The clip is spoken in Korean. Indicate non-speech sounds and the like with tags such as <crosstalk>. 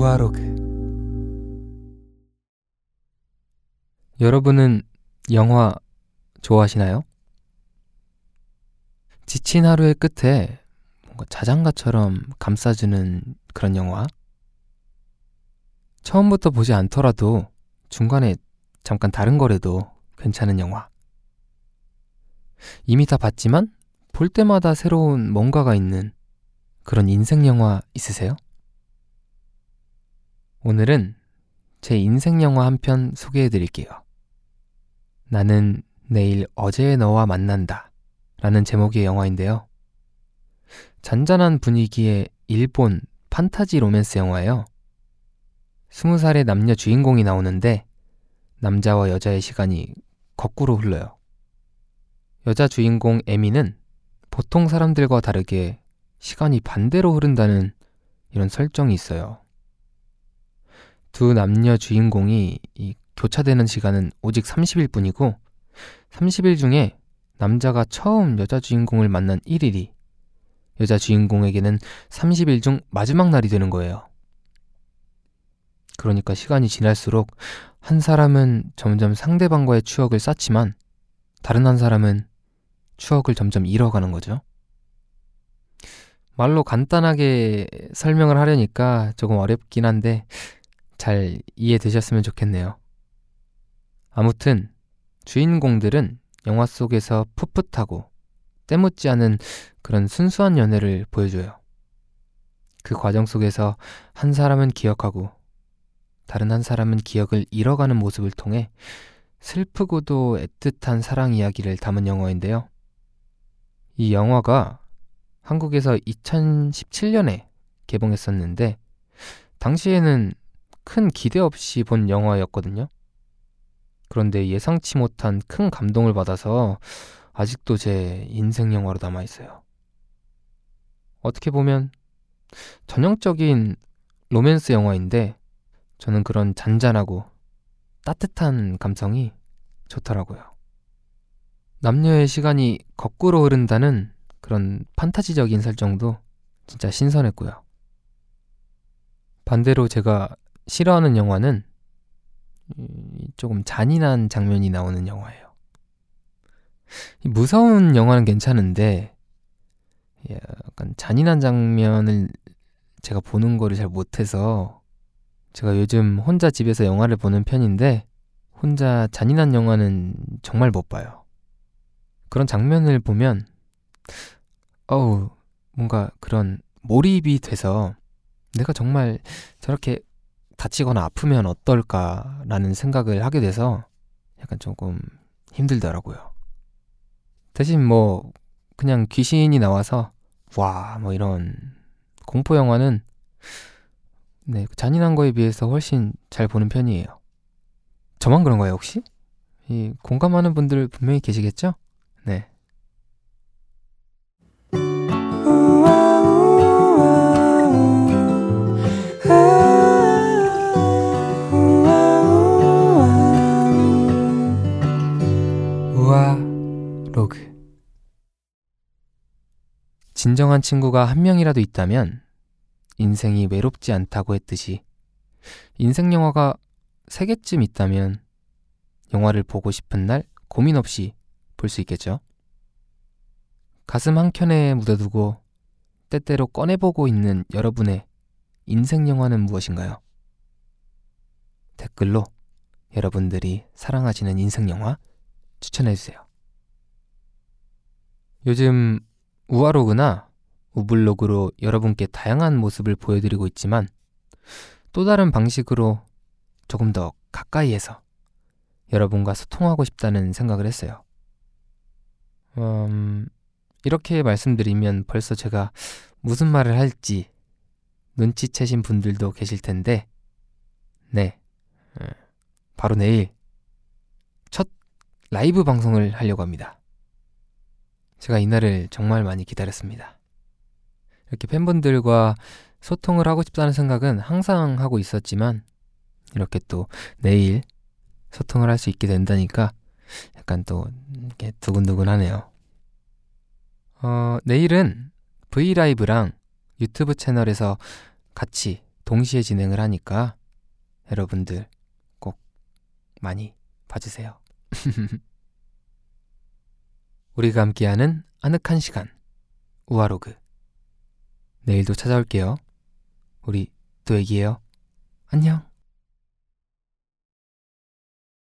우아로게 여러분은 영화 좋아하시나요? 지친 하루의 끝에 뭔가 자장가처럼 감싸주는 그런 영화? 처음부터 보지 않더라도 중간에 잠깐 다른 거래도 괜찮은 영화. 이미 다 봤지만 볼 때마다 새로운 뭔가가 있는 그런 인생 영화 있으세요? 오늘은 제 인생 영화 한 편 소개해 드릴게요. 나는 내일 어제의 너와 만난다 라는 제목의 영화인데요. 잔잔한 분위기의 일본 판타지 로맨스 영화예요. 스무 살의 남녀 주인공이 나오는데 남자와 여자의 시간이 거꾸로 흘러요. 여자 주인공 에미는 보통 사람들과 다르게 시간이 반대로 흐른다는 이런 설정이 있어요. 두 남녀 주인공이 이 교차되는 시간은 오직 30일 뿐이고 30일 중에 남자가 처음 여자 주인공을 만난 1일이 여자 주인공에게는 30일 중 마지막 날이 되는 거예요. 그러니까 시간이 지날수록 한 사람은 점점 상대방과의 추억을 쌓지만 다른 한 사람은 추억을 점점 잃어가는 거죠. 말로 간단하게 설명을 하려니까 조금 어렵긴 한데 잘 이해되셨으면 좋겠네요. 아무튼 주인공들은 영화 속에서 풋풋하고 때묻지 않은 그런 순수한 연애를 보여줘요. 그 과정 속에서 한 사람은 기억하고 다른 한 사람은 기억을 잃어가는 모습을 통해 슬프고도 애틋한 사랑 이야기를 담은 영화인데요. 이 영화가 한국에서 2017년에 개봉했었는데 당시에는 큰 기대 없이 본 영화였거든요. 그런데 예상치 못한 큰 감동을 받아서 아직도 제 인생 영화로 남아 있어요. 어떻게 보면 전형적인 로맨스 영화인데 저는 그런 잔잔하고 따뜻한 감성이 좋더라고요. 남녀의 시간이 거꾸로 흐른다는 그런 판타지적인 설정도 진짜 신선했고요. 반대로 제가 싫어하는 영화는 조금 잔인한 장면이 나오는 영화예요. 무서운 영화는 괜찮은데 약간 잔인한 장면을 제가 보는 거를 잘 못해서 제가 요즘 혼자 집에서 영화를 보는 편인데 혼자 잔인한 영화는 정말 못 봐요. 그런 장면을 보면 어우 뭔가 그런 몰입이 돼서 내가 정말 저렇게 다치거나 아프면 어떨까라는 생각을 하게 돼서 약간 조금 힘들더라고요. 대신 뭐 그냥 귀신이 나와서 와 뭐 이런 공포 영화는 네 잔인한 거에 비해서 훨씬 잘 보는 편이에요. 저만 그런가요 혹시? 이 공감하는 분들 분명히 계시겠죠? 네. 우아 로그 진정한 친구가 한 명이라도 있다면 인생이 외롭지 않다고 했듯이 인생 영화가 세 개쯤 있다면 영화를 보고 싶은 날 고민 없이 볼 수 있겠죠. 가슴 한켠에 묻어두고 때때로 꺼내보고 있는 여러분의 인생 영화는 무엇인가요? 댓글로 여러분들이 사랑하시는 인생 영화 추천해주세요. 요즘 우아로그나 우블로그로 여러분께 다양한 모습을 보여드리고 있지만 또 다른 방식으로 조금 더 가까이에서 여러분과 소통하고 싶다는 생각을 했어요. 음, 이렇게 말씀드리면 벌써 제가 무슨 말을 할지 눈치채신 분들도 계실 텐데, 네. 어, 바로 내일 첫 라이브 방송을 하려고 합니다. 제가 이날을 정말 많이 기다렸습니다. 이렇게 팬분들과 소통을 하고 싶다는 생각은 항상 하고 있었지만, 이렇게 또 내일 소통을 할 수 있게 된다니까 약간 또 이렇게 두근두근하네요. 어, 내일은 브이라이브랑 유튜브 채널에서 같이 동시에 진행을 하니까 여러분들 꼭 많이 봐주세요. <laughs> 우리가 함께하는 아늑한 시간 우아로그 내일도 찾아올게요. 우리 또 얘기해요. 안녕.